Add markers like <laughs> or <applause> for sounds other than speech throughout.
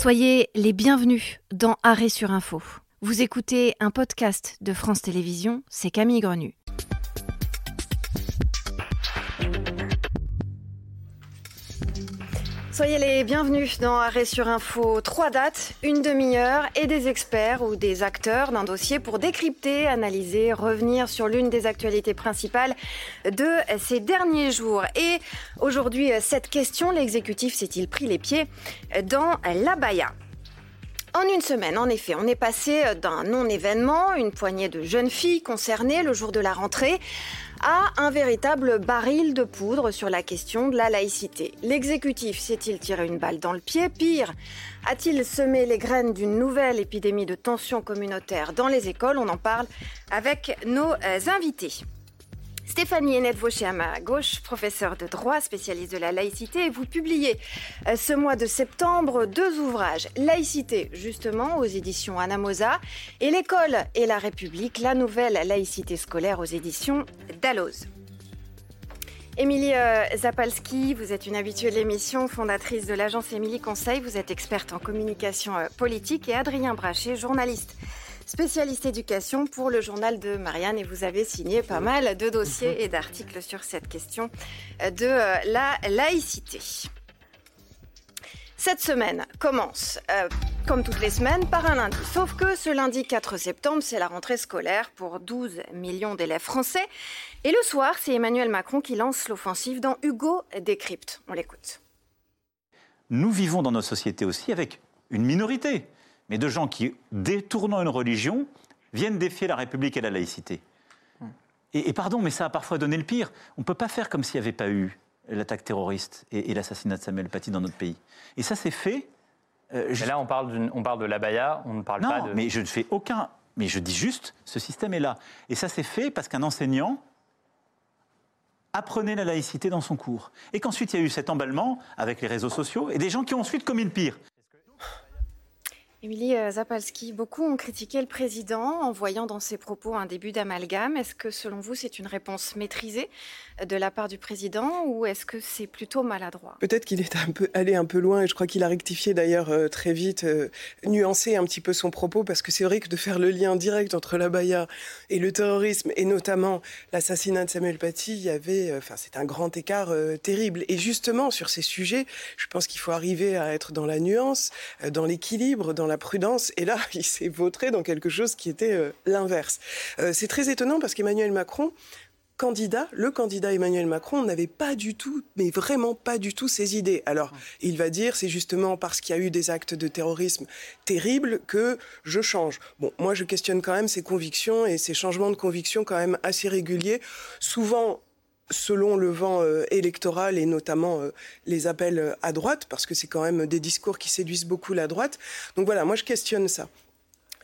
Soyez les bienvenus dans Arrêt sur Info. Vous écoutez un podcast de France Télévisions, c'est Camille Grenu. Soyez les bienvenus dans Arrêt sur Info. Trois dates, une demi-heure et des experts ou des acteurs d'un dossier pour décrypter, analyser, revenir sur l'une des actualités principales de ces derniers jours. Et aujourd'hui, cette question, l'exécutif s'est-il pris les pieds dans la Baïa en une semaine, en effet, on est passé d'un non-événement, une poignée de jeunes filles concernées le jour de la rentrée, à un véritable baril de poudre sur la question de la laïcité. L'exécutif s'est-il tiré une balle dans le pied? Pire, a-t-il semé les graines d'une nouvelle épidémie de tensions communautaires dans les écoles? On en parle avec nos euh, invités. Stéphanie Hennette-Vaucher à ma gauche, professeure de droit, spécialiste de la laïcité. Et vous publiez euh, ce mois de septembre deux ouvrages. Laïcité, justement, aux éditions Anamosa, et L'école et la République, la nouvelle laïcité scolaire aux éditions Dalloz. Émilie euh, Zapalski, vous êtes une habituée de l'émission, fondatrice de l'agence Émilie Conseil, vous êtes experte en communication euh, politique et Adrien Brachet, journaliste spécialiste éducation pour le journal de Marianne et vous avez signé pas mal de dossiers et d'articles sur cette question de euh, la laïcité. Cette semaine commence, euh, comme toutes les semaines, par un lundi. Sauf que ce lundi 4 septembre, c'est la rentrée scolaire pour 12 millions d'élèves français. Et le soir, c'est Emmanuel Macron qui lance l'offensive dans Hugo Décrypte. On l'écoute. Nous vivons dans nos sociétés aussi avec une minorité mais de gens qui, détournant une religion, viennent défier la République et la laïcité. Et, pardon, mais ça a parfois donné le pire. On ne peut pas faire comme s'il n'y avait pas eu l'attaque terroriste et, l'assassinat de Samuel Paty dans notre pays. Et ça, c'est fait. Euh, mais là, on parle, on parle de l'abaya, on ne parle pas de. mais je ne fais aucun. Mais je dis juste, ce système est là. Et ça, c'est fait parce qu'un enseignant apprenait la laïcité dans son cours. Et qu'ensuite, il y a eu cet emballement avec les réseaux sociaux et des gens qui ont ensuite commis le pire. Émilie euh, Zapalski, beaucoup ont critiqué le président en voyant dans ses propos un début d'amalgame. Est-ce que selon vous c'est une réponse maîtrisée de la part du président ou est-ce que c'est plutôt maladroit? Peut-être qu'il est un peu allé un peu loin et je crois qu'il a rectifié d'ailleurs euh, très vite, euh, nuancé un petit peu son propos parce que c'est vrai que de faire le lien direct entre la Baïa et le terrorisme et notamment l'assassinat de Samuel Paty, il y avait, enfin c'est un grand écart terrible. Et justement sur ces sujets, je pense qu'il faut arriver à être dans la nuance, dans l'équilibre, dans la prudence. Et là, <laughs> il s'est vautré dans quelque chose qui était euh, l'inverse. Euh, c'est très étonnant parce qu'Emmanuel Macron, candidat, le candidat Emmanuel Macron n'avait pas du tout, mais vraiment pas du tout ses idées. Alors, il va dire, c'est justement parce qu'il y a eu des actes de terrorisme terribles que je change. Bon, moi, je questionne quand même ses convictions et ses changements de convictions quand même assez réguliers, souvent selon le vent euh, électoral et notamment euh, les appels euh, à droite, parce que c'est quand même des discours qui séduisent beaucoup la droite. Donc voilà, moi je questionne ça.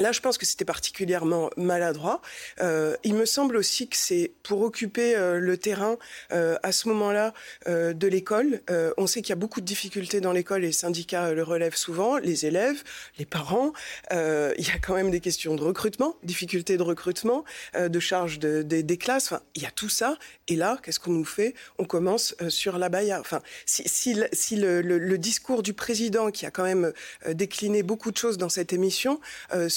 Là, je pense que c'était particulièrement maladroit. Euh, il me semble aussi que c'est pour occuper euh, le terrain euh, à ce moment-là de l'école. On sait qu'il y a beaucoup de difficultés dans l'école, les syndicats le relèvent souvent, les élèves, les parents. il y a quand même des questions de recrutement, difficultés de recrutement, de charge de, de, des classes. Enfin, il y a tout ça. Et là, qu'est-ce qu'on nous fait? On commence sur la baïa. Enfin, si, le, discours du président, qui a quand même décliné beaucoup de choses dans cette émission,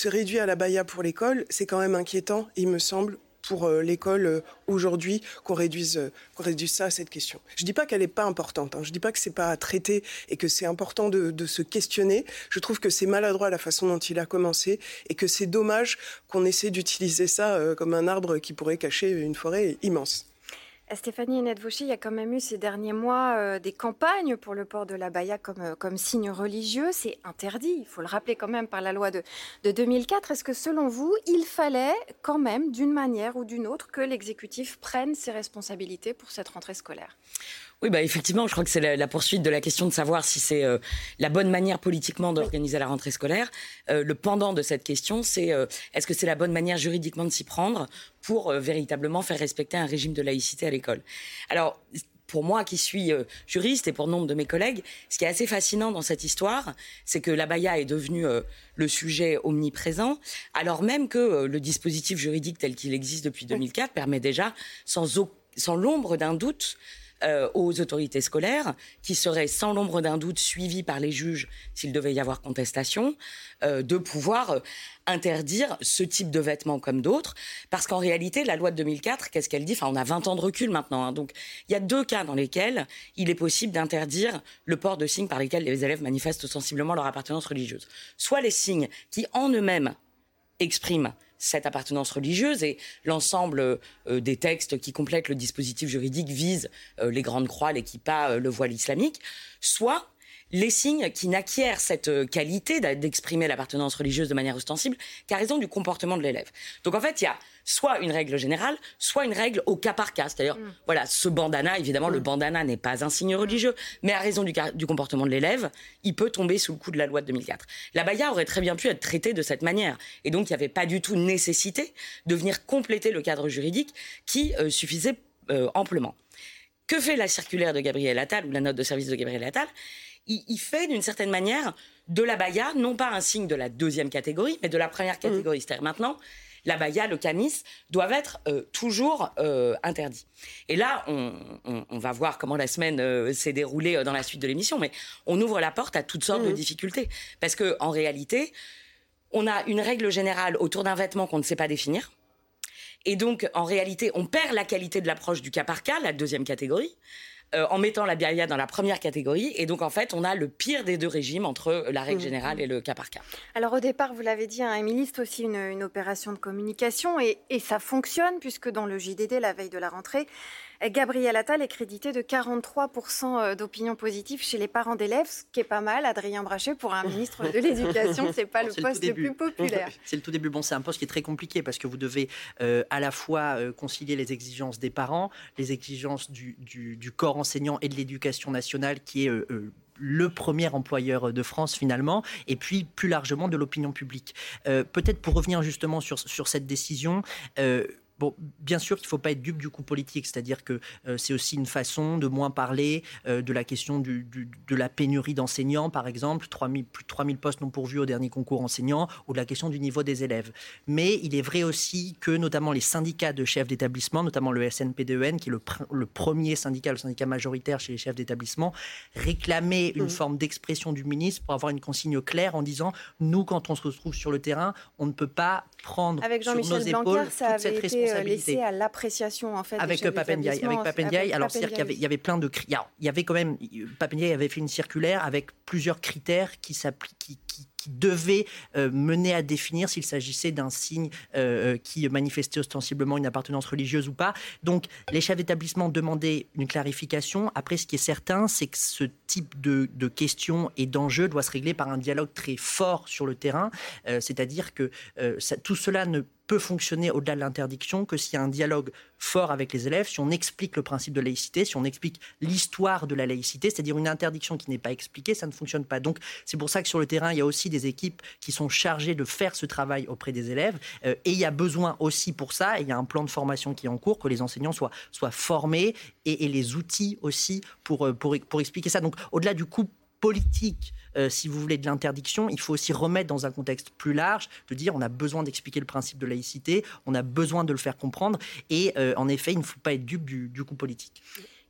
réduit à la baïa pour l'école, c'est quand même inquiétant, il me semble, pour euh, l'école euh, aujourd'hui qu'on réduise, euh, réduise ça à cette question. Je ne dis pas qu'elle n'est pas importante, hein. je ne dis pas que c'est pas à traiter et que c'est important de, se questionner. Je trouve que c'est maladroit la façon dont il a commencé et que c'est dommage qu'on essaie d'utiliser ça comme un arbre qui pourrait cacher une forêt immense. Stéphanie Hennette-Vauchy, il y a quand même eu ces derniers mois euh, des campagnes pour le port de la baya comme, euh, comme signe religieux. C'est interdit, il faut le rappeler quand même par la loi de, de 2004. Est-ce que selon vous, il fallait quand même, d'une manière ou d'une autre, que l'exécutif prenne ses responsabilités pour cette rentrée scolaire? Oui, bah effectivement, je crois que c'est la, la, poursuite de la question de savoir si c'est euh, la bonne manière politiquement d'organiser la rentrée scolaire. Euh, le pendant de cette question, c'est euh, est-ce que c'est la bonne manière juridiquement de s'y prendre pour euh, véritablement faire respecter un régime de laïcité à l'école? Alors, pour moi qui suis euh, juriste et pour nombre de mes collègues, ce qui est assez fascinant dans cette histoire, c'est que la baya est devenue euh, le sujet omniprésent, alors même que le dispositif juridique tel qu'il existe depuis 2004 permet déjà, sans, sans l'ombre d'un doute, euh, aux autorités scolaires, qui seraient sans l'ombre d'un doute suivis par les juges s'il devait y avoir contestation, euh, de pouvoir euh, interdire ce type de vêtements comme d'autres. Parce qu'en réalité, la loi de 2004, qu'est-ce qu'elle dit? Enfin, on a 20 ans de recul maintenant. Hein. donc, il y a deux cas dans lesquels il est possible d'interdire le port de signes par lesquels les élèves manifestent sensiblement leur appartenance religieuse. Soit les signes qui, en eux-mêmes, expriment cette appartenance religieuse et l'ensemble euh, des textes qui complètent le dispositif juridique visent euh, les grandes croix, euh, le voile islamique, soit les signes qui n'acquièrent cette qualité d'exprimer l'appartenance religieuse de manière ostensible qu'à raison du comportement de l'élève. Donc en fait, il y a soit une règle générale, soit une règle au cas par cas. C'est-à-dire, mm. voilà, ce bandana, évidemment, le mm. bandana n'est pas un signe religieux, mais à raison du, du comportement de l'élève, il peut tomber sous le coup de la loi de 2004. La baya aurait très bien pu être traitée de cette manière. Et donc, il n'y avait pas du tout nécessité de venir compléter le cadre juridique qui euh, suffisait euh, amplement. Que fait la circulaire de Gabriel Attal ou la note de service de Gabriel Attal? Il, il, fait d'une certaine manière de la baya, non pas un signe de la deuxième catégorie, mais de la première catégorie. Mm. C'est-à-dire maintenant, la baya, le camis, doivent être euh, toujours euh, interdits. Et là, on, va voir comment la semaine euh, s'est déroulée dans la suite de l'émission, mais on ouvre la porte à toutes sortes de mmh. difficultés. Parce qu'en réalité, on a une règle générale autour d'un vêtement qu'on ne sait pas définir. Et donc, en réalité, on perd la qualité de l'approche du cas par cas, la deuxième catégorie. Euh, en mettant la biaria dans la première catégorie. Et donc, en fait, on a le pire des deux régimes entre la règle mmh. générale et le cas par cas. Alors, au départ, vous l'avez dit, un hein, c'est aussi une, opération de communication et, et ça fonctionne puisque dans le JDD, la veille de la rentrée, Gabriel Attal est crédité de 43% euh, d'opinion positive chez les parents d'élèves, ce qui est pas mal. Adrien Brachet, pour un ministre de <laughs> l'Éducation, c'est pas le poste le, plus populaire. <laughs> C'est le tout début. Bon, c'est un poste qui est très compliqué parce que vous devez euh, à la fois euh, concilier les exigences des parents, les exigences du, du, corps enseignant et de l'éducation nationale qui est le premier employeur de France finalement, et puis plus largement de l'opinion publique. Peut-être pour revenir justement sur, sur cette décision, Bon, bien sûr qu'il ne faut pas être dupe du coup politique, c'est-à-dire que euh, c'est aussi une façon de moins parler euh, de la question du, de la pénurie d'enseignants, par exemple, 3 000, plus de 3000 postes non pourvus au dernier concours enseignants, ou de la question du niveau des élèves. Mais il est vrai aussi que notamment les syndicats de chefs d'établissement, notamment le SNPDEN, qui est le, le, premier syndicat, le syndicat majoritaire chez les chefs d'établissement, réclamaient une mmh. forme d'expression du ministre pour avoir une consigne claire en disant, nous, quand on se retrouve sur le terrain, on ne peut pas prendre Avec sur nos épaules toute cette responsabilité euh, laissé à l'appréciation en fait. Avec Papendiaï, avec Papendiaï. Alors c'est-à-dire qu'il y avait, il y avait plein de, il y avait quand même Papendiaï avait fait une circulaire avec plusieurs critères qui s'appliquent, qui, qui devait euh, mener à définir s'il s'agissait d'un signe euh, euh, qui manifestait ostensiblement une appartenance religieuse ou pas. Donc les chefs d'établissement demandaient une clarification. Après, ce qui est certain, c'est que ce type de, questions et d'enjeux doit se régler par un dialogue très fort sur le terrain. C'est-à-dire que tout cela ne peut fonctionner au-delà de l'interdiction que s'il y a un dialogue fort avec les élèves, si on explique le principe de laïcité, si on explique l'histoire de la laïcité, c'est-à-dire une interdiction qui n'est pas expliquée, ça ne fonctionne pas. Donc c'est pour ça que sur le terrain, il y a aussi des équipes qui sont chargées de faire ce travail auprès des élèves. Euh, et il y a besoin aussi pour ça, et il y a un plan de formation qui est en cours, que les enseignants soient, soient formés et, les outils aussi pour, euh, pour, pour expliquer ça. Donc au-delà du coup politique, euh, si vous voulez, de l'interdiction, il faut aussi remettre dans un contexte plus large, de dire on a besoin d'expliquer le principe de laïcité, on a besoin de le faire comprendre, et en effet, il ne faut pas être dupe du, coup politique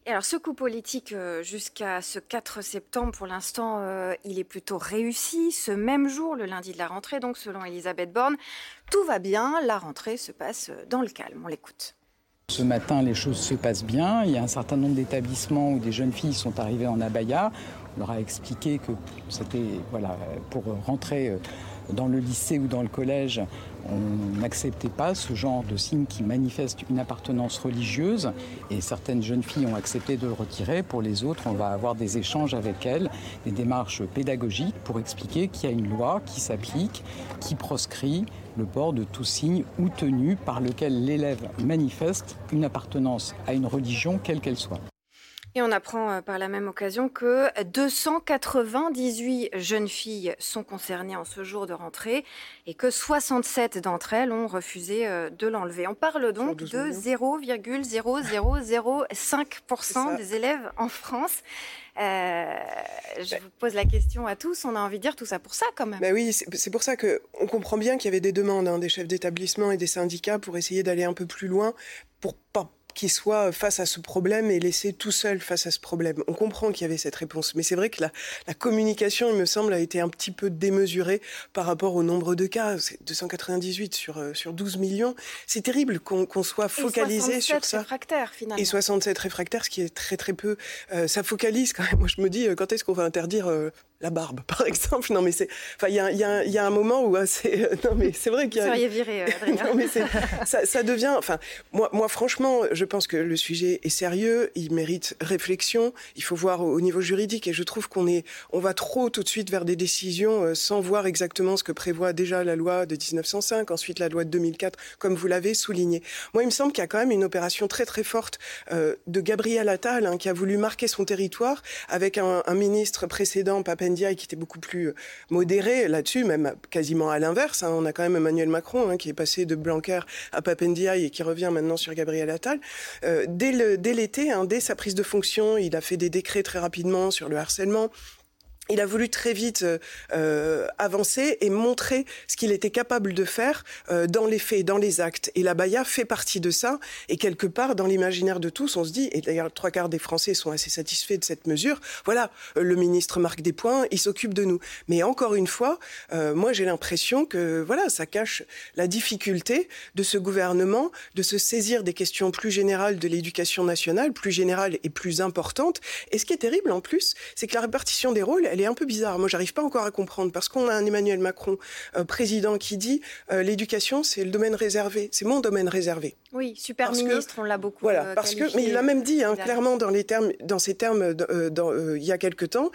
alors, ce coup politique, euh, jusqu'à ce 4 septembre, pour l'instant, euh, il est plutôt réussi. Ce même jour, le lundi de la rentrée, donc selon Elisabeth Borne, tout va bien. La rentrée se passe dans le calme. On l'écoute. Ce matin, les choses se passent bien. Il y a un certain nombre d'établissements où des jeunes filles sont arrivées en abaya. On leur a expliqué que c'était voilà, pour rentrer euh, dans le lycée ou dans le collège, on n'acceptait pas ce genre de signe qui manifeste une appartenance religieuse et certaines jeunes filles ont accepté de le retirer. Pour les autres, on va avoir des échanges avec elles, des démarches pédagogiques pour expliquer qu'il y a une loi qui s'applique, qui proscrit le port de tout signe ou tenue par lequel l'élève manifeste une appartenance à une religion quelle qu'elle soit. Et on apprend euh, par la même occasion que 298 jeunes filles sont concernées en ce jour de rentrée et que 67 d'entre elles ont refusé euh, de l'enlever. On parle donc de 0,0005% des élèves en France. Euh, je vous pose la question à tous. On a envie de dire tout ça pour ça, quand même. Bah oui, c'est pour ça qu'on comprend bien qu'il y avait des demandes hein, des chefs d'établissement et des syndicats pour essayer d'aller un peu plus loin, pour pas qui soit face à ce problème et laissé tout seul face à ce problème. On comprend qu'il y avait cette réponse, mais c'est vrai que la, la, communication, il me semble, a été un petit peu démesurée par rapport au nombre de cas. 298 sur, euh, sur 12 millions. C'est terrible qu'on soit focalisé sur ça. Réfractaires, finalement. Et 67 réfractaires, ce qui est très très peu. Euh, ça focalise quand même. Moi, je me dis, quand est-ce qu'on va interdire la barbe, par <laughs> exemple. Non, mais c'est. Enfin, il y a, y, a, y a, un moment où c'est. non, mais c'est vrai qu'il y a. Vous seriez viré, <laughs> Adrien. non, mais ça, ça, devient. Enfin, moi, moi, franchement, je pense que le sujet est sérieux. Il mérite réflexion. Il faut voir au, niveau juridique. Et je trouve qu'on est, on va trop tout de suite vers des décisions euh, sans voir exactement ce que prévoit déjà la loi de 1905, ensuite la loi de 2004, comme vous l'avez souligné. Moi, il me semble qu'il y a quand même une opération très très forte euh, de Gabriel Attal hein, qui a voulu marquer son territoire avec un, un ministre précédent, Papin qui était beaucoup plus euh, modéré là-dessus, même quasiment à l'inverse. Hein. On a quand même Emmanuel Macron hein, qui est passé de Blanquer à Papendiaï et qui revient maintenant sur Gabriel Attal. Euh, dès l'été, hein, dès sa prise de fonction, il a fait des décrets très rapidement sur le harcèlement il a voulu très vite euh, euh, avancer et montrer ce qu'il était capable de faire euh, dans les faits, dans les actes. Et la Baïa fait partie de ça. Et quelque part, dans l'imaginaire de tous, on se dit, et d'ailleurs trois quarts des Français sont assez satisfaits de cette mesure, voilà, le ministre marque des points, il s'occupe de nous. Mais encore une fois, moi j'ai l'impression que voilà, ça cache la difficulté de ce gouvernement de se saisir des questions plus générales de l'éducation nationale, plus générales et plus importantes. Et ce qui est terrible en plus, c'est que la répartition des rôles, est un peu bizarre. Moi, j'arrive pas encore à comprendre parce qu'on a un Emmanuel Macron euh, président qui dit euh, l'éducation, c'est le domaine réservé, c'est mon domaine réservé. Oui, super ministre, on l'a beaucoup. Voilà, euh, parce que, mais il l'a même dit hein, clairement dans les termes, dans ces termes, il y a quelque temps.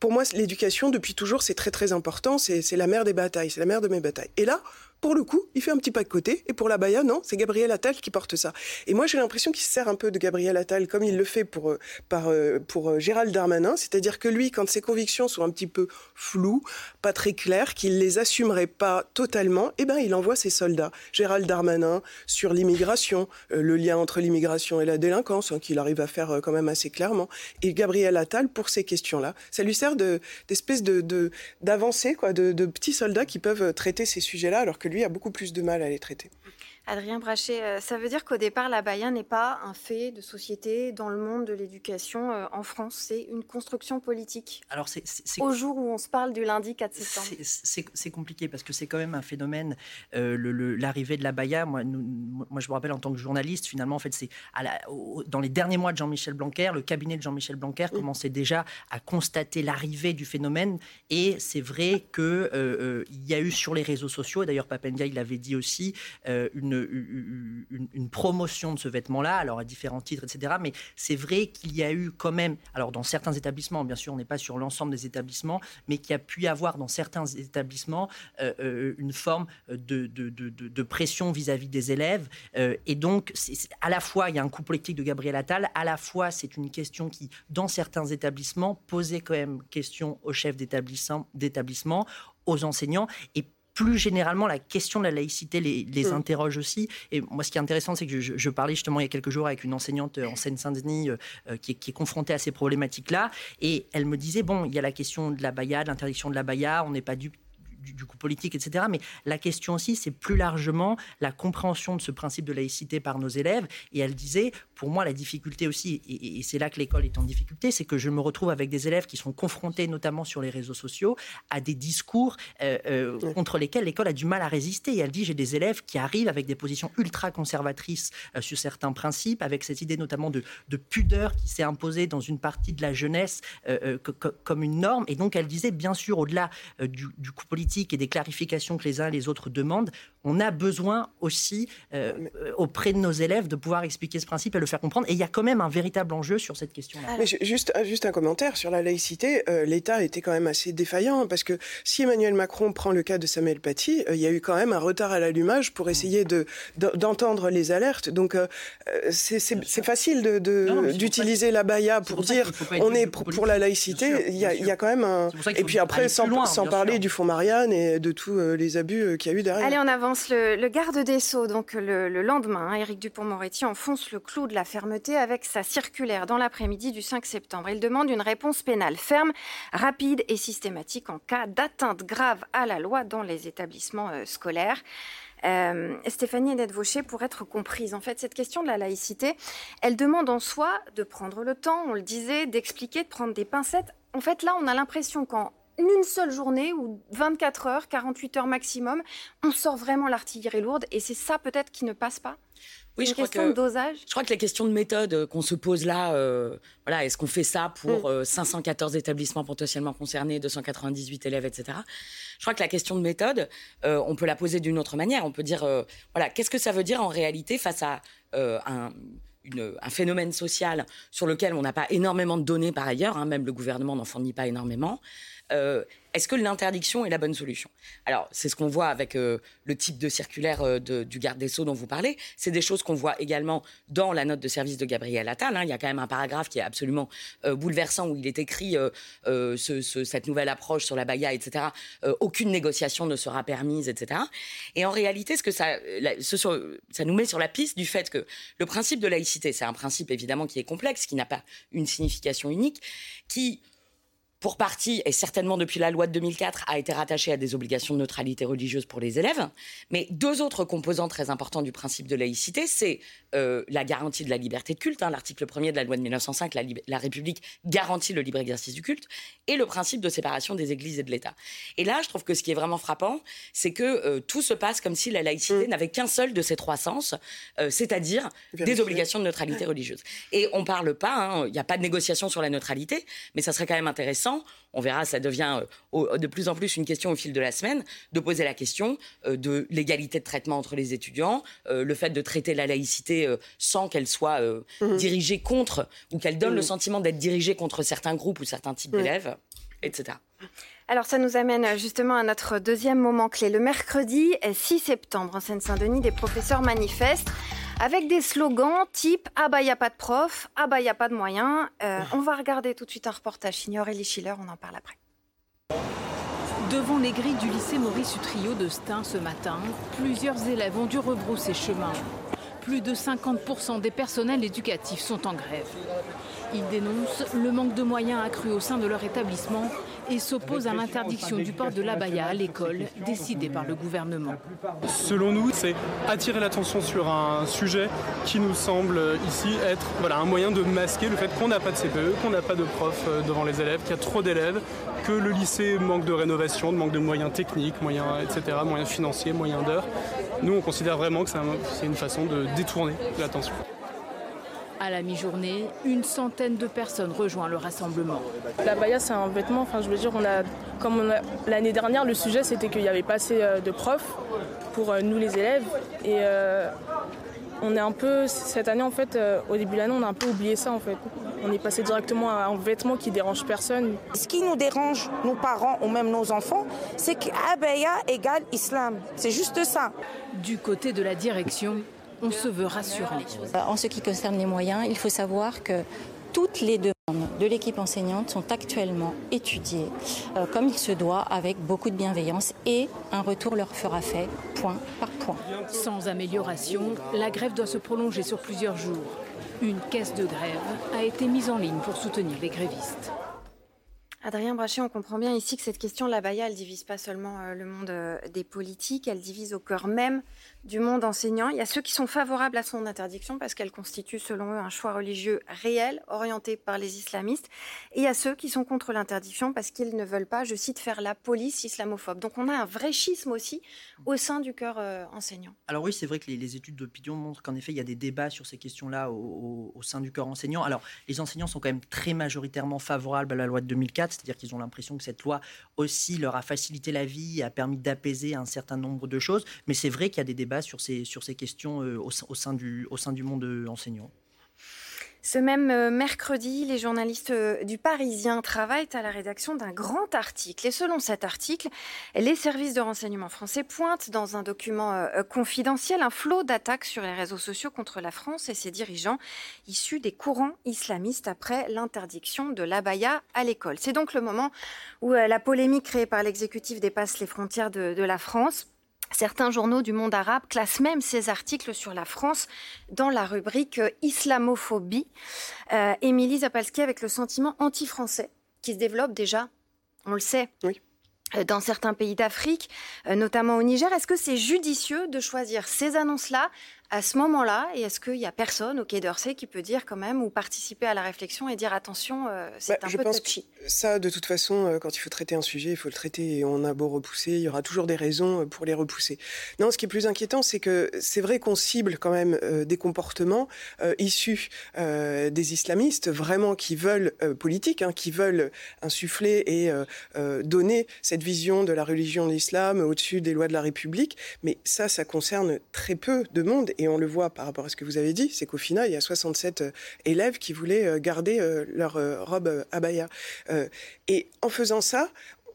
Pour moi, l'éducation, depuis toujours, c'est très très important. C'est la mère des batailles, c'est la mère de mes batailles. Et là, pour le coup, il fait un petit pas de côté. Et pour la Baïa, non, c'est Gabriel Attal qui porte ça. Et moi, j'ai l'impression qu'il se sert un peu de Gabriel Attal comme il le fait pour, euh, euh, euh, Gérald Darmanin. C'est-à-dire que lui, quand ses convictions sont un petit peu floues, pas très claires, qu'il les assumerait pas totalement, eh ben, il envoie ses soldats. Gérald Darmanin sur l'immigration, le lien entre l'immigration et la délinquance, hein, qu'il arrive à faire quand même assez clairement. Et Gabriel Attal pour ces questions-là. Ça lui sert d'espèce de, d'avancée, de, quoi, de, de petits soldats qui peuvent traiter ces sujets-là, alors que lui a beaucoup plus de mal à les traiter. Adrien Brachet, euh, ça veut dire qu'au départ, la Baïa n'est pas un fait de société dans le monde de l'éducation euh, en France, c'est une construction politique. Alors c'est, Au jour où on se parle du lundi 4 septembre. C'est, compliqué parce que c'est quand même un phénomène, euh, l'arrivée de la Baïa, moi, moi je me rappelle en tant que journaliste, finalement, en fait, c'est dans les derniers mois de Jean-Michel Blanquer, le cabinet de Jean-Michel Blanquer commençait déjà à constater l'arrivée du phénomène et c'est vrai qu'il il y a eu sur les réseaux sociaux, et d'ailleurs Papendia il l'avait dit aussi, une une, promotion de ce vêtement-là, alors à différents titres, etc. Mais c'est vrai qu'il y a eu quand même, alors dans certains établissements, bien sûr, on n'est pas sur l'ensemble des établissements, mais qu'il y a pu y avoir dans certains établissements euh, euh, une forme de, de, pression vis-à-vis des élèves. Euh, et donc, à la fois, il y a un coup politique de Gabriel Attal, à la fois, c'est une question qui, dans certains établissements, posait quand même question aux chefs d'établissement, aux enseignants, et plus généralement, la question de la laïcité les, les mm. interroge aussi. Et moi, ce qui est intéressant, c'est que je, parlais justement il y a quelques jours avec une enseignante en Seine-Saint-Denis euh, euh, qui, qui, est confrontée à ces problématiques-là. Et elle me disait, bon, il y a la question de la baya, de l'interdiction de la baya, on n'est pas du du, coup politique, etc. Mais la question aussi, c'est plus largement la compréhension de ce principe de laïcité par nos élèves. Et elle disait, pour moi, la difficulté aussi, et, c'est là que l'école est en difficulté, c'est que je me retrouve avec des élèves qui sont confrontés, notamment sur les réseaux sociaux, à des discours euh, euh, contre lesquels l'école a du mal à résister. Et elle dit, j'ai des élèves qui arrivent avec des positions ultra conservatrices euh, sur certains principes, avec cette idée notamment de, pudeur qui s'est imposée dans une partie de la jeunesse comme une norme. Et donc, elle disait, bien sûr, au-delà du, du coup politique, et des clarifications que les uns et les autres demandent, on a besoin aussi euh, auprès de nos élèves de pouvoir expliquer ce principe et le faire comprendre. Et il y a quand même un véritable enjeu sur cette question-là. juste, juste un commentaire sur la laïcité. Euh, L'État était quand même assez défaillant parce que si Emmanuel Macron prend le cas de Samuel Paty, euh, il y a eu quand même un retard à l'allumage pour essayer de d'entendre les alertes. Donc c'est facile d'utiliser la baya pour, dire on est pour, la laïcité. Il y, a, il y, a quand même un. Et puis après, sans, sans parler du fonds Marianne et de tous euh, les abus euh, qu'il y a eu derrière. Allez, on avance. Le, garde des Sceaux, donc le, lendemain, hein, Éric Dupont-Moretti enfonce le clou de la fermeté avec sa circulaire dans l'après-midi du 5 septembre. Il demande une réponse pénale ferme, rapide et systématique en cas d'atteinte grave à la loi dans les établissements euh, scolaires. Euh, Stéphanie Edette Vaucher, pour être comprise, en fait, cette question de la laïcité, elle demande en soi de prendre le temps, on le disait, d'expliquer, de prendre des pincettes. En fait, là, on a l'impression qu'en une seule journée ou 24 heures, 48 heures maximum, on sort vraiment l'artillerie lourde et c'est ça peut-être qui ne passe pas? Oui, je crois question que, de dosage? Je crois que la question de méthode euh, qu'on se pose là, euh, voilà, est-ce qu'on fait ça pour 514 mm. euh, établissements potentiellement concernés, 298 élèves, etc. Je crois que la question de méthode, on peut la poser d'une autre manière. On peut dire, voilà, qu'est-ce que ça veut dire en réalité face à un, un, phénomène social sur lequel on n'a pas énormément de données par ailleurs, hein, même le gouvernement n'en fournit pas énormément? Euh, est-ce que l'interdiction est la bonne solution? Alors, c'est ce qu'on voit avec euh, le type de circulaire euh, du garde des Sceaux dont vous parlez. C'est des choses qu'on voit également dans la note de service de Gabriel Attal. Hein. Il y a quand même un paragraphe qui est absolument bouleversant où il est écrit cette nouvelle approche sur la baya, etc. aucune négociation ne sera permise, etc. Et en réalité, ce que ça, ça nous met sur la piste du fait que le principe de laïcité, c'est un principe évidemment qui est complexe, qui n'a pas une signification unique, qui pour partie, et certainement depuis la loi de 2004, a été rattaché à des obligations de neutralité religieuse pour les élèves. Mais deux autres composants très importants du principe de laïcité, c'est euh, la garantie de la liberté de culte. Hein, L'article 1er de la loi de 1905, la, la, République garantit le libre exercice du culte, et le principe de séparation des églises et de l'État. Et là, je trouve que ce qui est vraiment frappant, c'est que euh, tout se passe comme si la laïcité mm. n'avait qu'un seul de ces trois sens, euh, c'est-à-dire des obligations de neutralité religieuse. Et on ne parle pas, hein, il n'y a pas de négociation sur la neutralité, mais ça serait quand même intéressant on verra, ça devient euh, de plus en plus une question au fil de la semaine, de poser la question euh, de l'égalité de traitement entre les étudiants, euh, le fait de traiter la laïcité sans qu'elle soit mhm. dirigée contre, ou qu'elle donne le mhm. sentiment d'être dirigée contre certains groupes ou certains types d'élèves, etc. Alors ça nous amène justement à notre deuxième moment clé. Le mercredi 6 septembre en Seine-Saint-Denis, des professeurs manifestent avec des slogans type Ah bah y a pas de prof, ah bah y a pas de moyens. Euh, on va regarder tout de suite un reportage Signor Elie Schiller, on en parle après. Devant les grilles du lycée Maurice Utrio de Stein ce matin, plusieurs élèves ont dû rebrousser chemin. Plus de 50% des personnels éducatifs sont en grève. Ils dénoncent le manque de moyens accrus au sein de leur établissement et s'opposent à l'interdiction du port de l'abaya à l'école décidée par le gouvernement. Selon nous, c'est attirer l'attention sur un sujet qui nous semble ici être voilà, un moyen de masquer le fait qu'on n'a pas de CPE, qu'on n'a pas de profs euh, devant les élèves, qu'il y a trop d'élèves, que le lycée manque de rénovation, manque de moyens techniques, moyens, etc., moyens financiers, moyens d'heures. Nous, on considère vraiment que c'est une façon de détourner l'attention. À la mi-journée, une centaine de personnes rejoignent le rassemblement. La baya, c'est un vêtement. Enfin, je veux dire, on a, comme l'année dernière, le sujet c'était qu'il n'y avait pas assez euh, de profs pour euh, nous les élèves. Et euh, on est un peu, cette année en fait, au début de l'année, on a un peu oublié ça en fait. On est passé directement à un vêtement qui dérange personne. Ce qui nous dérange, nos parents ou même nos enfants, c'est qu'abaya égale islam. C'est juste ça. Du côté de la direction, on se veut rassurant. En ce qui concerne les moyens, il faut savoir que toutes les demandes de l'équipe enseignante sont actuellement étudiées euh, comme il se doit, avec beaucoup de bienveillance et un retour leur fera fait point par point. Sans amélioration, la grève doit se prolonger sur plusieurs jours. Une caisse de grève a été mise en ligne pour soutenir les grévistes. Adrien Brachet, on comprend bien ici que cette question de la Baïa, elle divise pas seulement euh, le monde euh, des politiques, elle divise au cœur même du monde enseignant. Il y a ceux qui sont favorables à son interdiction parce qu'elle constitue, selon eux, un choix religieux réel, orienté par les islamistes. Et il y a ceux qui sont contre l'interdiction parce qu'ils ne veulent pas, je cite, faire la police islamophobe. Donc on a un vrai schisme aussi au sein du cœur euh, enseignant. Alors oui, c'est vrai que les, études d'opinion montrent qu'en effet, il y a des débats sur ces questions-là au, au, sein du corps enseignant. Alors les enseignants sont quand même très majoritairement favorables à la loi de 2004, c'est-à-dire qu'ils ont l'impression que cette loi aussi leur a facilité la vie, a permis d'apaiser un certain nombre de choses. Mais c'est vrai qu'il y a des débats sur ces, sur ces questions euh, au, sein du, au sein du monde euh, enseignant. Ce même euh, mercredi, les journalistes du Parisien travaillent à la rédaction d'un grand article. Et selon cet article, les services de renseignement français pointent dans un document confidentiel un flot d'attaques sur les réseaux sociaux contre la France et ses dirigeants issus des courants islamistes après l'interdiction de l'abaya à l'école. C'est donc le moment où la polémique créée par l'exécutif dépasse les frontières de la France. Certains journaux du monde arabe classent même ces articles sur la France dans la rubrique euh, islamophobie. Euh, Émilie Zapalski avec le sentiment anti-français qui se développe déjà, on le sait, oui. dans certains pays d'Afrique, notamment au Niger. Est-ce que c'est judicieux de choisir ces annonces-là à ce moment-là, est-ce qu'il n'y a personne au Quai d'Orsay qui peut dire quand même ou participer à la réflexion et dire attention, euh, c'est bah, un je peu pense touchy? Ça, de toute façon, euh, quand il faut traiter un sujet, il faut le traiter et on a beau repousser, il y aura toujours des raisons euh, pour les repousser. Non, ce qui est plus inquiétant, c'est que c'est vrai qu'on cible quand même des comportements issus des islamistes, vraiment qui veulent, politique, hein, qui veulent insuffler et donner cette vision de la religion de l'islam au-dessus des lois de la République. Mais ça, ça concerne très peu de monde et on le voit par rapport à ce que vous avez dit, c'est qu'au final, il y a 67 euh, élèves qui voulaient euh, garder euh, leur robe abaya. Et en faisant ça,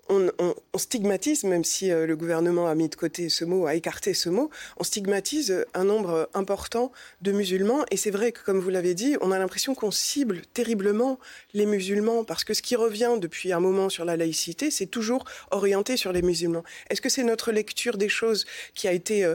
on, stigmatise, même si le gouvernement a mis de côté ce mot, a écarté ce mot, on stigmatise un nombre important de musulmans. Et c'est vrai que, comme vous l'avez dit, on a l'impression qu'on cible terriblement les musulmans, parce que ce qui revient depuis un moment sur la laïcité, c'est toujours orienté sur les musulmans. Est-ce que c'est notre lecture des choses qui a été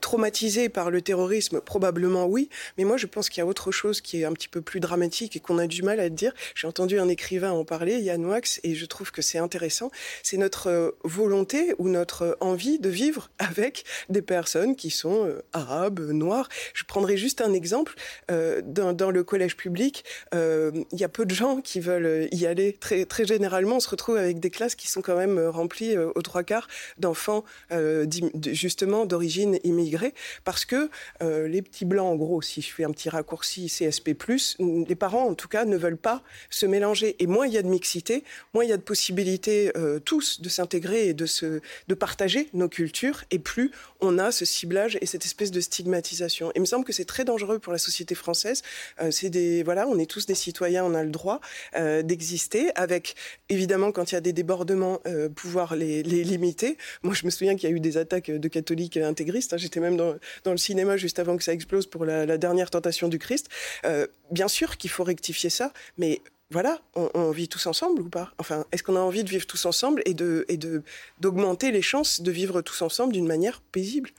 traumatisé par le terrorisme Probablement oui, mais moi je pense qu'il y a autre chose qui est un petit peu plus dramatique et qu'on a du mal à dire. J'ai entendu un écrivain en parler, Yann Wax, et je trouve que c'est intéressant. C'est notre euh, volonté ou notre envie de vivre <laughs> avec des personnes qui sont euh, arabes, noires. Je prendrai juste un exemple. Dans, le collège public, il y a peu de gens qui veulent y aller. Très généralement, on se retrouve avec des classes qui sont quand même remplies aux trois quarts d'enfants justement d'origine immigrés, parce que euh, les petits blancs, en gros, si je fais un petit raccourci CSP+, les parents, en tout cas, ne veulent pas se mélanger. Et moins il y a de mixité, moins il y a de possibilités euh, tous de s'intégrer et de, se, de partager nos cultures, et plus on a ce ciblage et cette espèce de stigmatisation. il me semble que c'est très dangereux pour la société française. Euh, c'est des, voilà, on est tous des citoyens, on a le droit d'exister, avec, évidemment, quand il y a des débordements, pouvoir les, les limiter. Moi, je me souviens qu'il y a eu des attaques de catholiques intégrés Hein. J'étais même dans, le cinéma juste avant que ça explose pour la, dernière tentation du Christ. Euh, bien sûr qu'il faut rectifier ça, mais voilà, on, vit tous ensemble ou pas? Enfin, est-ce qu'on a envie de vivre tous ensemble et de et de d'augmenter les chances de vivre tous ensemble d'une manière paisible?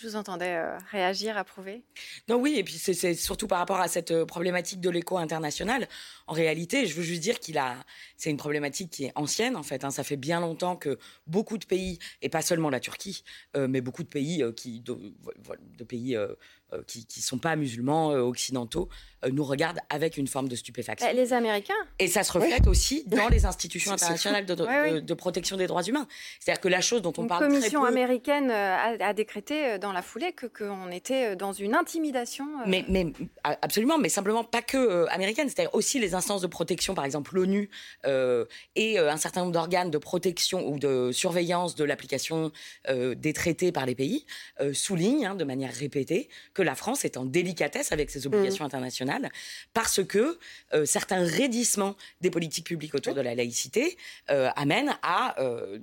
Je vous entendais euh, réagir, approuver. Non, oui, et puis c'est surtout par rapport à cette euh, problématique de l'écho international. En réalité, je veux juste dire qu'il a, c'est une problématique qui est ancienne en fait. Hein. Ça fait bien longtemps que beaucoup de pays, et pas seulement la Turquie, euh, mais beaucoup de pays qui, de pays euh, qui ne sont pas musulmans euh, occidentaux euh, nous regardent avec une forme de stupéfaction. Bah, les Américains. Et ça se reflète aussi dans <laughs> les institutions internationales de, protection des droits humains. C'est-à-dire que la chose dont on parle très peu... La commission américaine a, décrété dans la foulée que qu'on était dans une intimidation. Mais, mais, absolument, mais simplement pas que américaine. C'est-à-dire aussi les instances de protection, par exemple l'ONU et un certain nombre d'organes de protection ou de surveillance de l'application des traités par les pays soulignent hein, de manière répétée que la France est en délicatesse avec ses obligations mmh. internationales parce que euh, certains raidissements des politiques publiques autour de la laïcité euh, amènent à euh,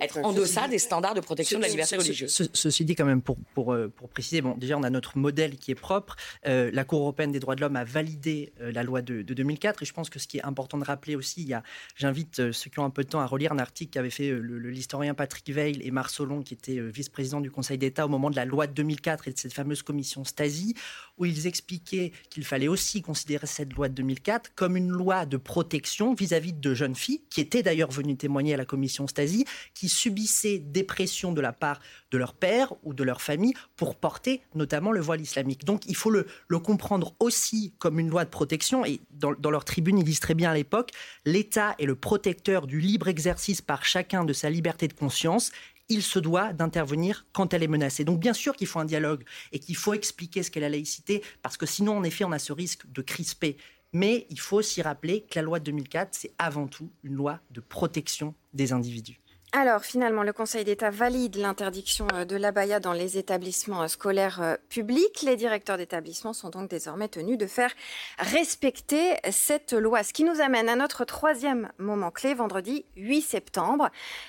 être en deçà des standards de protection de la liberté religieuse. ceci dit, quand même, pour, pour, pour, préciser, bon, déjà, on a notre modèle qui est propre. la Cour européenne des droits de l'homme a validé la loi de, 2004 et je pense que ce qui est important de rappeler aussi, j'invite ceux qui ont un peu de temps à relire un article qu'avait fait l'historien Patrick Veil et Marcelon, qui était vice-président du Conseil d'État au moment de la loi de 2004 et de cette fameuse commission Stasi, où ils expliquaient qu'il fallait aussi considérer cette loi de 2004 comme une loi de protection vis-à-vis de jeunes filles, qui étaient d'ailleurs venues témoigner à la commission Stasi, qui subissaient des pressions de la part de leur père ou de leur famille pour porter notamment le voile islamique. Donc il faut le, comprendre aussi comme une loi de protection, et dans, dans leur tribune, ils disent très bien à l'époque, l'État est le protecteur du libre exercice par chacun de sa liberté de conscience il se doit d'intervenir quand elle est menacée. Donc bien sûr qu'il faut un dialogue et qu'il faut expliquer ce qu'est la laïcité, parce que sinon, en effet, on a ce risque de crisper. Mais il faut aussi rappeler que la loi de 2004, c'est avant tout une loi de protection des individus. Alors finalement, le Conseil d'État valide l'interdiction euh, de l'abaya dans les établissements euh, scolaires euh, publics. Les directeurs d'établissements sont donc désormais tenus de faire respecter cette loi. Ce qui nous amène à notre troisième moment clé, vendredi 8 septembre.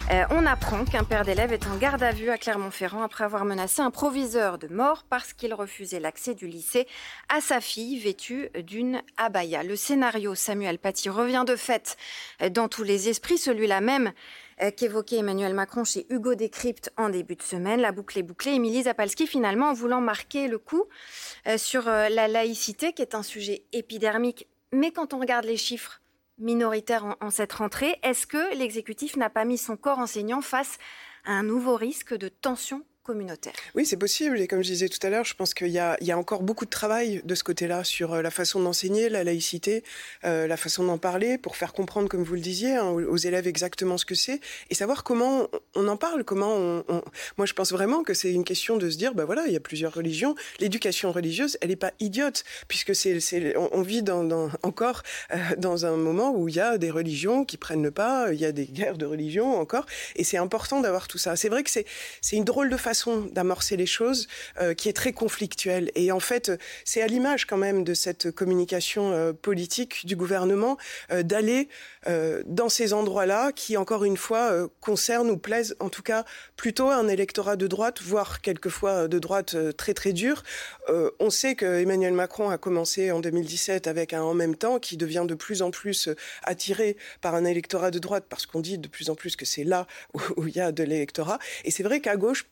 on apprend qu'un père d'élève est en garde à vue à Clermont-Ferrand après avoir menacé un proviseur de mort parce qu'il refusait l'accès du lycée à sa fille vêtue d'une abaya. Le scénario Samuel Paty revient de fait dans tous les esprits, celui-là même qu'évoquait Emmanuel Macron chez Hugo Décrypte en début de semaine. La boucle est bouclée. Émilie Zapalski, finalement, en voulant marquer le coup euh, sur euh, la laïcité, qui est un sujet épidermique. Mais quand on regarde les chiffres, minoritaire en cette rentrée. Est-ce que l'exécutif n'a pas mis son corps enseignant face à un nouveau risque de tension Oui, c'est possible. Et comme je disais tout à l'heure, je pense qu'il y, a encore beaucoup de travail de ce côté-là sur euh, la façon d'enseigner la laïcité, euh, la façon d'en parler pour faire comprendre, comme vous le disiez, hein, aux élèves exactement ce que c'est et savoir comment on en parle, comment on, Moi, je pense vraiment que c'est une question de se dire, bah voilà, il y a plusieurs religions. L'éducation religieuse, elle n'est pas idiote puisque c'est, on, vit encore euh, dans un moment où il y a des religions qui prennent le pas, il y a des guerres de religion encore, et c'est important d'avoir tout ça. C'est vrai que c'est, c'est une drôle de façon d'amorcer les choses euh, qui est très conflictuelle. Et en fait, c'est à l'image quand même de cette communication euh, politique du gouvernement euh, d'aller dans ces endroits-là qui, encore une fois, concernent ou plaisent en tout cas plutôt un électorat de droite, voire quelquefois de droite très très dur. on sait que Emmanuel Macron a commencé en 2017 avec un en même temps qui devient de plus en plus attiré par un électorat de droite parce qu'on dit de plus en plus que c'est là où il y a de l'électorat. Et c'est vrai qu'à gauche,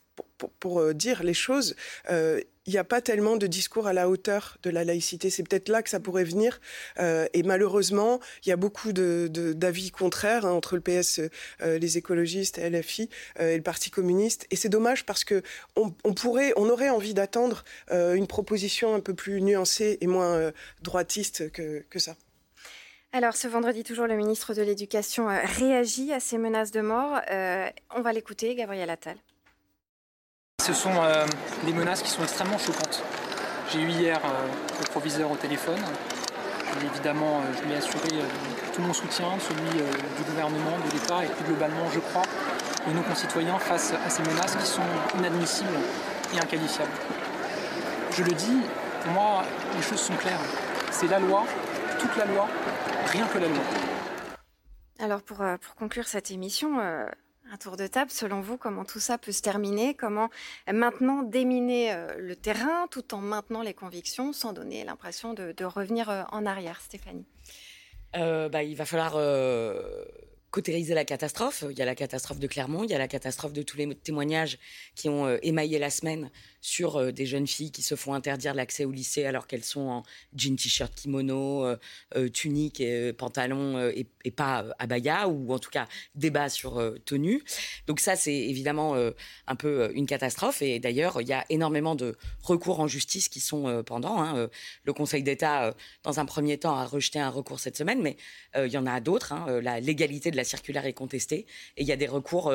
pour, euh, dire les choses, euh, il n'y a pas tellement de discours à la hauteur de la laïcité. C'est peut-être là que ça pourrait venir. Euh, et malheureusement, il y a beaucoup d'avis contraires hein, entre le PS, les écologistes, LFI et le Parti communiste. Et c'est dommage parce que on, pourrait, on aurait envie d'attendre une proposition un peu plus nuancée et moins droitiste que, que ça. Alors, ce vendredi, toujours, le ministre de l'Éducation réagit à ces menaces de mort. on va l'écouter, Gabriel Attal. Ce sont euh, des menaces qui sont extrêmement choquantes. J'ai eu hier euh, le proviseur au téléphone. évidemment, euh, je lui ai assuré tout mon soutien, celui du gouvernement, de l'État et plus globalement, je crois, de nos concitoyens face à ces menaces qui sont inadmissibles et inqualifiables. Je le dis, pour moi, les choses sont claires. C'est la loi, toute la loi, rien que la loi. Alors pour, pour conclure cette émission, un tour de table, selon vous, comment tout ça peut se terminer? Comment maintenant déminer euh, le terrain tout en maintenant les convictions sans donner l'impression de, revenir euh, en arrière, Stéphanie. Euh, bah, Il va falloir cautériser la catastrophe. Il y a la catastrophe de Clermont, il y a la catastrophe de tous les témoignages qui ont émaillé la semaine sur euh, des jeunes filles qui se font interdire l'accès au lycée alors qu'elles sont en jean, t-shirt, kimono, euh, euh, tunique, et, pantalon et, et, pas abaya, ou en tout cas débat sur tenue. Donc ça, c'est évidemment un peu une catastrophe. Et d'ailleurs, il y a énormément de recours en justice qui sont pendants. Hein. Le Conseil d'État, dans un premier temps, a rejeté un recours cette semaine, mais il y en a d'autres. Hein. La légalité de circulaire est contestée et il y a des recours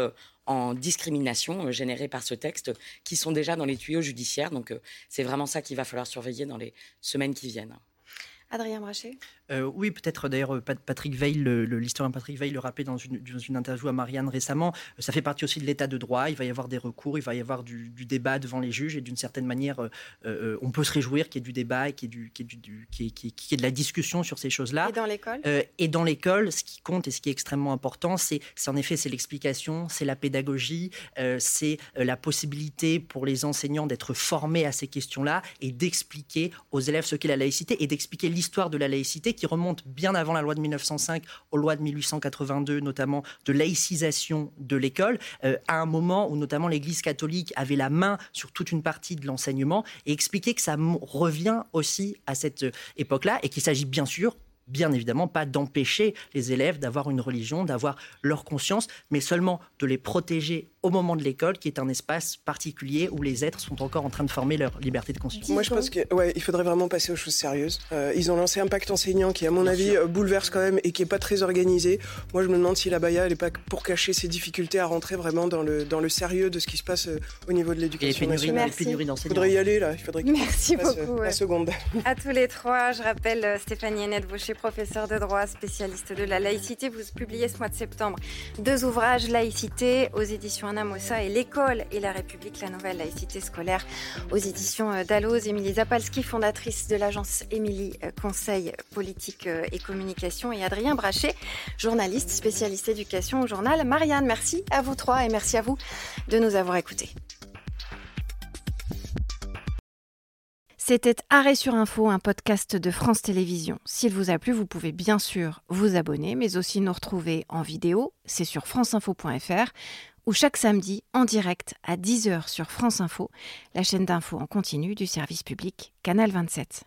en discrimination euh, générée par ce texte qui sont déjà dans les tuyaux judiciaires. Donc euh, c'est vraiment ça qu'il va falloir surveiller dans les semaines qui viennent. Adrien Brachet euh, oui, peut-être d'ailleurs Patrick Veil, l'historien Patrick Veil le rappelait dans une, dans une, interview à Marianne récemment. Ça fait partie aussi de l'état de droit. Il va y avoir des recours, il va y avoir du, débat devant les juges et d'une certaine manière, euh, euh, on peut se réjouir qu'il y ait du débat et qu'il y, ait du, de la discussion sur ces choses-là. Et dans l'école? Et dans l'école, ce qui compte et ce qui est extrêmement important, c'est en effet c'est l'explication, c'est la pédagogie, c'est la possibilité pour les enseignants d'être formés à ces questions-là et d'expliquer aux élèves ce qu'est la laïcité et d'expliquer l'histoire de la laïcité qui remonte bien avant la loi de 1905 aux lois de 1882, notamment de laïcisation de l'école, euh, à un moment où notamment l'Église catholique avait la main sur toute une partie de l'enseignement et expliquer que ça revient aussi à cette euh, époque-là et qu'il s'agit bien sûr bien évidemment pas d'empêcher les élèves d'avoir une religion, d'avoir leur conscience, mais seulement de les protéger au moment de l'école, qui est un espace particulier où les êtres sont encore en train de former leur liberté de conscience. Moi, je pense qu'il ouais, faudrait vraiment passer aux choses sérieuses. Euh, ils ont lancé un pacte enseignant qui, à mon avis, euh, bouleverse quand même et qui est pas très organisé. Moi, je me demande si la Baya, elle est pas pour cacher ses difficultés à rentrer vraiment dans le, dans le sérieux de ce qui se passe euh, au niveau de l'éducation nationale. Il faudrait y aller, là. Il faudrait Merci beaucoup. La seconde. <laughs> À tous les trois, je rappelle Stéphanie Hennette Vaucher, professeure de droit, spécialiste de la laïcité. Vous publiez ce mois de septembre deux ouvrages, Laïcité, aux éditions Et L'école L'école et la République, la nouvelle laïcité scolaire aux éditions euh, Dalloz. Émilie Zapalski, fondatrice de l'agence Émilie euh, Conseil politique euh, et communication et Adrien Brachet, journaliste spécialiste éducation au journal Marianne. Merci à vous trois et merci à vous de nous avoir écoutés. C'était Arrêt sur Info, un podcast de France Télévisions. S'il vous a plu, vous pouvez bien sûr vous abonner, mais aussi nous retrouver en vidéo. C'est sur franceinfo.fr ou chaque samedi en direct à 10h sur France Info, la chaîne d'info en continu du service public Canal 27.